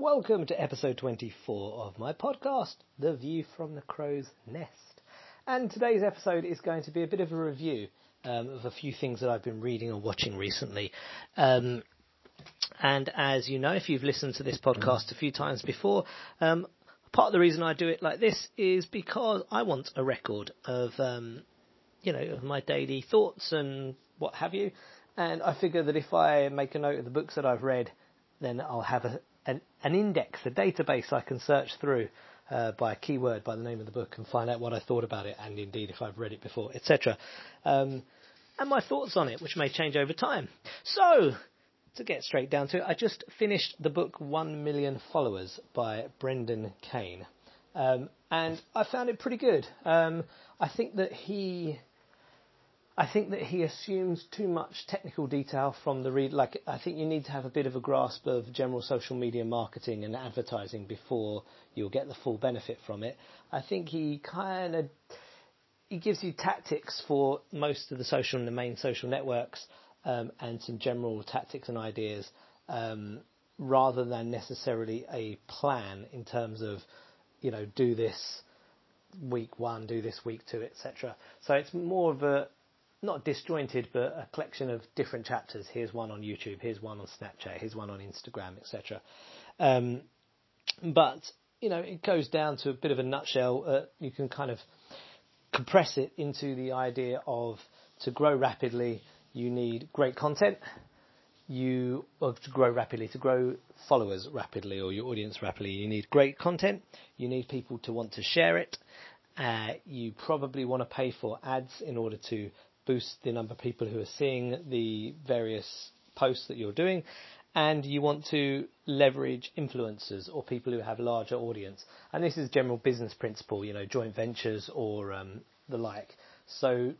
Welcome to episode 24 of my podcast, The View from the Crow's Nest. And today's episode is going to be a bit of a review um, of a few things that I've been reading or watching recently. Um, and as you know, if you've listened to this podcast a few times before, um, part of the reason I do it like this is because I want a record of, um, you know, of my daily thoughts and what have you. And I figure that if I make a note of the books that I've read, then I'll have a, an, an index, a database I can search through uh, by a keyword, by the name of the book, and find out what I thought about it, and indeed if I've read it before, etc. Um, and my thoughts on it, which may change over time. So, to get straight down to it, I just finished the book One Million Followers by Brendan Kane. Um, and I found it pretty good. Um, I think that he I think that he assumes too much technical detail from the read. Like, I think you need to have a bit of a grasp of general social media marketing and advertising before you'll get the full benefit from it. I think he kind of he gives you tactics for most of the social and the main social networks, um, and some general tactics and ideas, um, rather than necessarily a plan in terms of, you know, do this week one, do this week two, etc. So it's more of a not disjointed, but a collection of different chapters. Here's one on YouTube, here's one on Snapchat, here's one on Instagram, etc. Um, but you know, it goes down to a bit of a nutshell. Uh, you can kind of compress it into the idea of to grow rapidly, you need great content. You or to grow rapidly, to grow followers rapidly or your audience rapidly, you need great content. You need people to want to share it. Uh, you probably want to pay for ads in order to boost the number of people who are seeing the various posts that you're doing, and you want to leverage influencers or people who have larger audience. And this is general business principle, you know, joint ventures or um, the like. So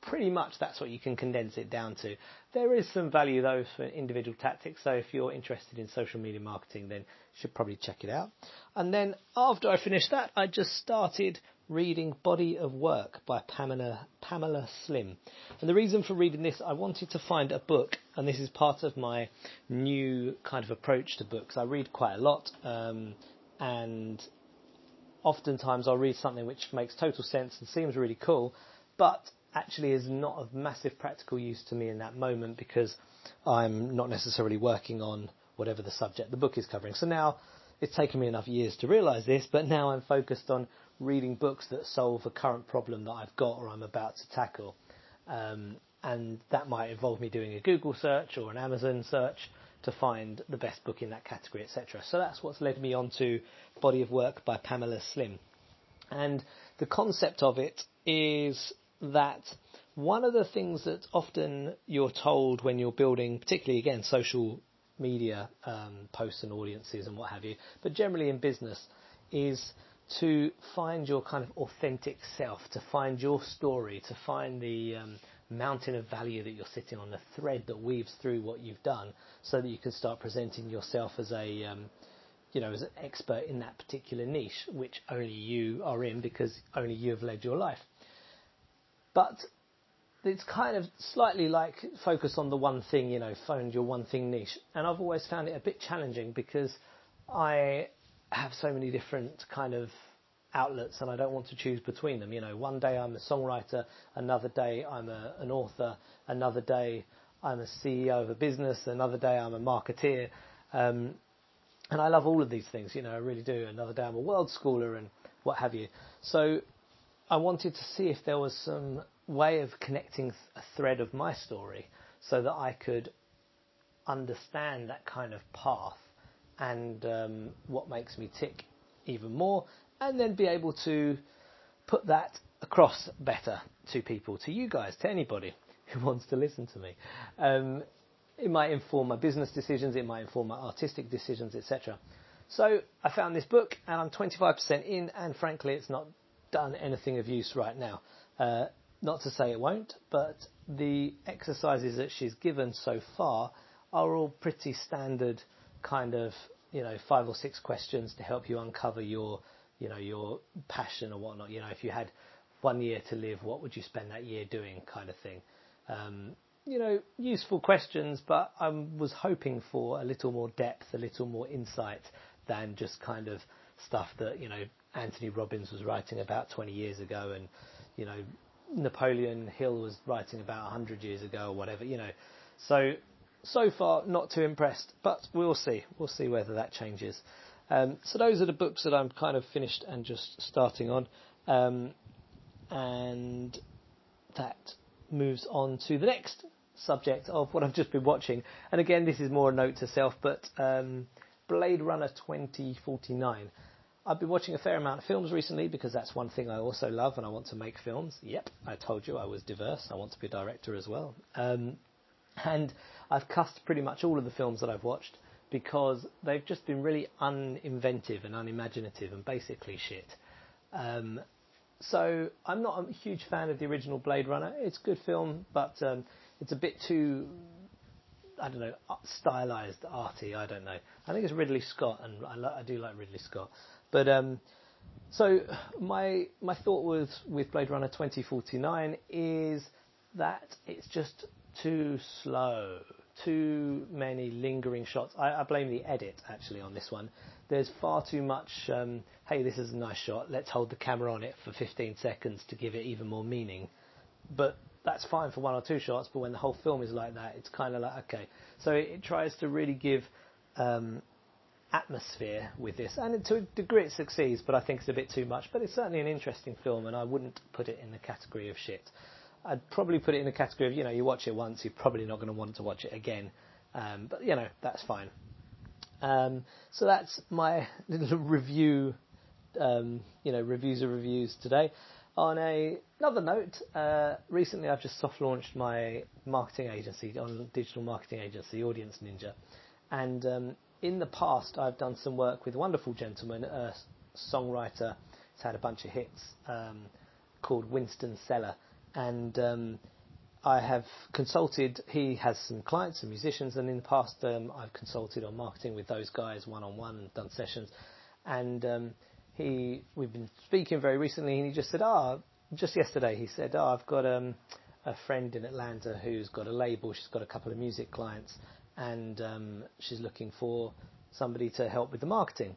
pretty much that's what you can condense it down to. There is some value though for individual tactics. So if you're interested in social media marketing, then you should probably check it out. And then after I finished that, I just started reading Body of Work by Pamela, Pamela Slim. And the reason for reading this, I wanted to find a book, and this is part of my new kind of approach to books. I read quite a lot, um, and oftentimes I'll read something which makes total sense and seems really cool, but actually is not of massive practical use to me in that moment because I'm not necessarily working on whatever the subject the book is covering. So now it's taken me enough years to realise this, but now I'm focused on reading books that solve a current problem that I've got or I'm about to tackle. Um, and that might involve me doing a Google search or an Amazon search to find the best book in that category, etc. So that's what's led me on to Body of Work by Pamela Slim. And the concept of it is that one of the things that often you're told when you're building, particularly again, social media um, posts and audiences and what have you, but generally in business, is to find your kind of authentic self, to find your story, to find the um, mountain of value that you're sitting on, the thread that weaves through what you've done, so that you can start presenting yourself as a, um, you know, as an expert in that particular niche, which only you are in because only you have led your life. But it's kind of slightly like focus on the one thing, you know, find your one thing niche. And I've always found it a bit challenging because I have so many different kind of outlets and I don't want to choose between them. You know, one day I'm a songwriter, another day I'm a, an author, another day I'm a CEO of a business, another day I'm a marketeer. Um, and I love all of these things, you know, I really do. Another day I'm a world schooler and what have you. So I wanted to see if there was some way of connecting a thread of my story so that I could understand that kind of path and um, what makes me tick even more, and then be able to put that across better to people, to you guys, to anybody who wants to listen to me. Um, it might inform my business decisions, it might inform my artistic decisions, etc. So I found this book, and I'm 25% in, and frankly, it's not done anything of use right now. Uh, not to say it won't, but the exercises that she's given so far are all pretty standard kind of you know five or six questions to help you uncover your you know your passion or whatnot. You know, if you had one year to live, what would you spend that year doing, kind of thing. Um, you know, useful questions, but I was hoping for a little more depth, a little more insight than just kind of stuff that, you know, Anthony Robbins was writing about 20 years ago and, you know, Napoleon Hill was writing about 100 years ago or whatever, you know. So, so far, not too impressed, but we'll see. We'll see whether that changes. Um, so those are the books that I'm kind of finished and just starting on. Um, and that moves on to the next subject of what I've just been watching. And again, this is more a note to self, but um, Blade Runner 2049. I've been watching a fair amount of films recently because that's one thing I also love and I want to make films. Yep, I told you I was diverse. I want to be a director as well. Um, and I've cussed pretty much all of the films that I've watched because they've just been really uninventive and unimaginative and basically shit. Um, so I'm not a huge fan of the original Blade Runner. It's a good film, but um, it's a bit too, I don't know, stylized, arty. I don't know. I think it's Ridley Scott, and I, lo- I do like Ridley Scott. But um, so my my thought with with Blade Runner 2049 is that it's just too slow, too many lingering shots. I, I blame the edit actually on this one. There's far too much. Um, hey, this is a nice shot. Let's hold the camera on it for 15 seconds to give it even more meaning. But that's fine for one or two shots. But when the whole film is like that, it's kind of like okay. So it, it tries to really give um, atmosphere with this, and to a degree it succeeds, but I think it's a bit too much. But it's certainly an interesting film, and I wouldn't put it in the category of shit. I'd probably put it in the category of you know you watch it once, you're probably not going to want to watch it again. Um, but you know that's fine. Um, so that's my little review. Um, you know reviews of reviews today. On a, another note, uh, recently I've just soft launched my marketing agency, on digital marketing agency, Audience Ninja, and um, in the past, I've done some work with a wonderful gentleman, a songwriter. He's had a bunch of hits um, called Winston Seller, and um, I have consulted. He has some clients and musicians, and in the past, um, I've consulted on marketing with those guys one on one and done sessions. And um, he, we've been speaking very recently, and he just said, "Ah, oh, just yesterday, he said, oh, I've got um, a friend in Atlanta who's got a label. She's got a couple of music clients." And um, she's looking for somebody to help with the marketing.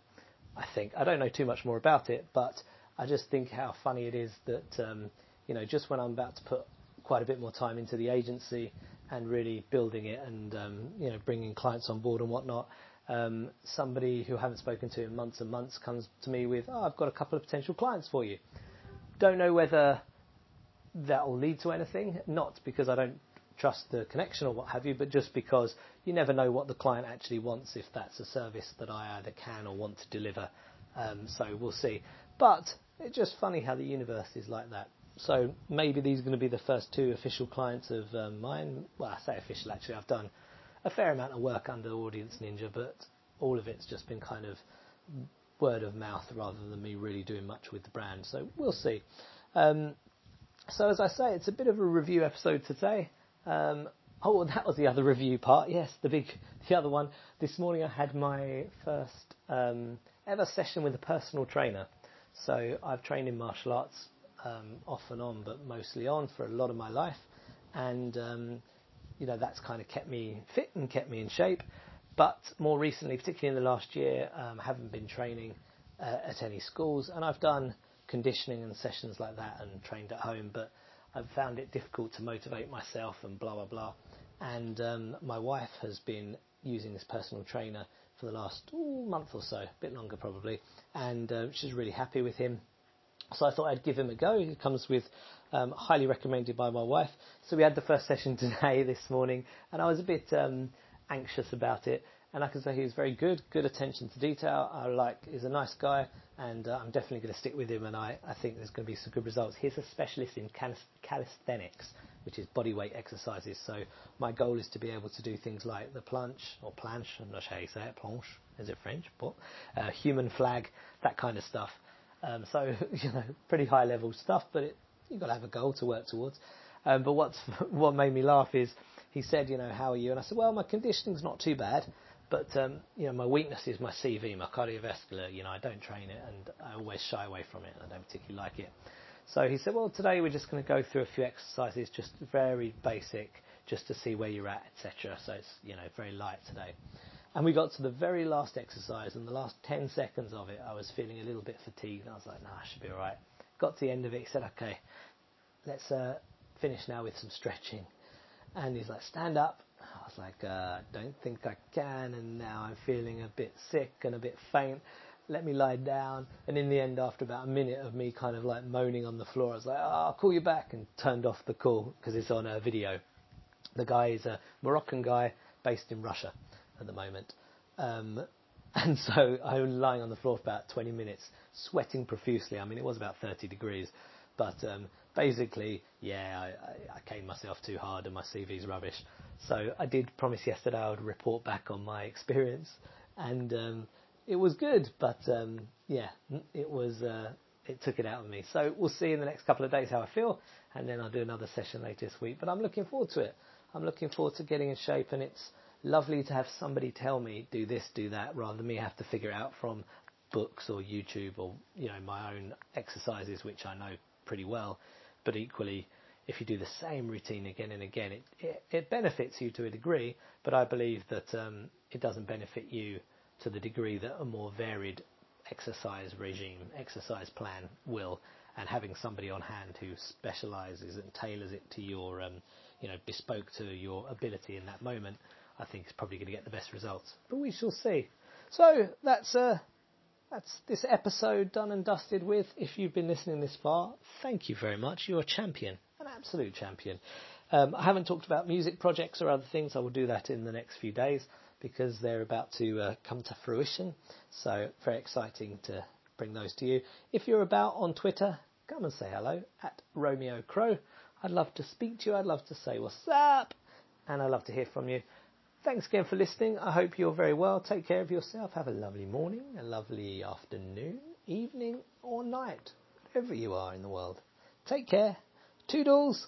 I think I don't know too much more about it, but I just think how funny it is that um, you know just when I'm about to put quite a bit more time into the agency and really building it and um, you know bringing clients on board and whatnot, um, somebody who I haven't spoken to in months and months comes to me with, "Oh, I've got a couple of potential clients for you." Don't know whether that will lead to anything. Not because I don't trust the connection or what have you, but just because you never know what the client actually wants if that's a service that I either can or want to deliver. Um, so we'll see. But it's just funny how the universe is like that. So maybe these are going to be the first two official clients of um, mine. Well, I say official actually. I've done a fair amount of work under Audience Ninja, but all of it's just been kind of word of mouth rather than me really doing much with the brand. So we'll see. Um, so as I say, it's a bit of a review episode today. Um, oh, that was the other review part. Yes, the big, the other one. This morning I had my first um, ever session with a personal trainer. So I've trained in martial arts um, off and on, but mostly on for a lot of my life, and um, you know that's kind of kept me fit and kept me in shape. But more recently, particularly in the last year, um, I haven't been training uh, at any schools, and I've done conditioning and sessions like that and trained at home, but I've found it difficult to motivate myself and blah blah blah. And um, my wife has been using this personal trainer for the last ooh, month or so, a bit longer probably, and uh, she's really happy with him. So I thought I'd give him a go. He comes with um, highly recommended by my wife. So we had the first session today, this morning, and I was a bit um, anxious about it. And I can say he was very good, good attention to detail. I like, he's a nice guy, and uh, I'm definitely going to stick with him. And I, I think there's going to be some good results. He's a specialist in calisthenics, which is body weight exercises. So my goal is to be able to do things like the planche or planche. I'm not sure how you say it. Planche is it French? But uh, human flag, that kind of stuff. Um, so you know, pretty high level stuff, but it, you've got to have a goal to work towards. Um, but what's what made me laugh is he said, you know, how are you? And I said, well, my conditioning's not too bad. But um, you know, my weakness is my CV, my cardiovascular. You know, I don't train it, and I always shy away from it. and I don't particularly like it. So he said, well, today we're just going to go through a few exercises, just very basic just to see where you're at, etc. So it's you know very light today. And we got to the very last exercise, and the last 10 seconds of it, I was feeling a little bit fatigued. I was like, nah, I should be all right. Got to the end of it, he said, okay, let's uh, finish now with some stretching. And he's like, stand up. I was like, uh, don't think I can. And now I'm feeling a bit sick and a bit faint. Let me lie down. And in the end, after about a minute of me kind of like moaning on the floor, I was like, oh, I'll call you back and turned off the call because it's on a video. The guy is a Moroccan guy based in Russia at the moment. Um, and so I was lying on the floor for about 20 minutes, sweating profusely. I mean, it was about 30 degrees, but um, basically, yeah, I, I, I came myself too hard and my CV's rubbish. So I did promise yesterday I would report back on my experience, and um, it was good, but um, yeah, it was. Uh, it took it out of me. So we'll see in the next couple of days how I feel, and then I'll do another session later this week. But I'm looking forward to it. I'm looking forward to getting in shape, and it's lovely to have somebody tell me do this, do that, rather than me have to figure it out from books or YouTube or you know my own exercises, which I know pretty well. But equally, if you do the same routine again and again, it, it, it benefits you to a degree. But I believe that um, it doesn't benefit you to the degree that a more varied exercise regime, exercise plan will. And having somebody on hand who specialises and tailors it to your, um, you know, bespoke to your ability in that moment I think is probably going to get the best results. But we shall see. So that's uh, that's this episode done and dusted with. If you've been listening this far, thank you very much. You're a champion, an absolute champion. Um, I haven't talked about music projects or other things. I will do that in the next few days because they're about to uh, come to fruition. So very exciting to bring those to you. If you're about on Twitter, come and say hello at Romeo Crow. I'd love to speak to you. I'd love to say what's up, and I'd love to hear from you. Thanks again for listening. I hope you're very well. Take care of yourself. Have a lovely morning, a lovely afternoon, evening, or night, wherever you are in the world. Take care. Toodles.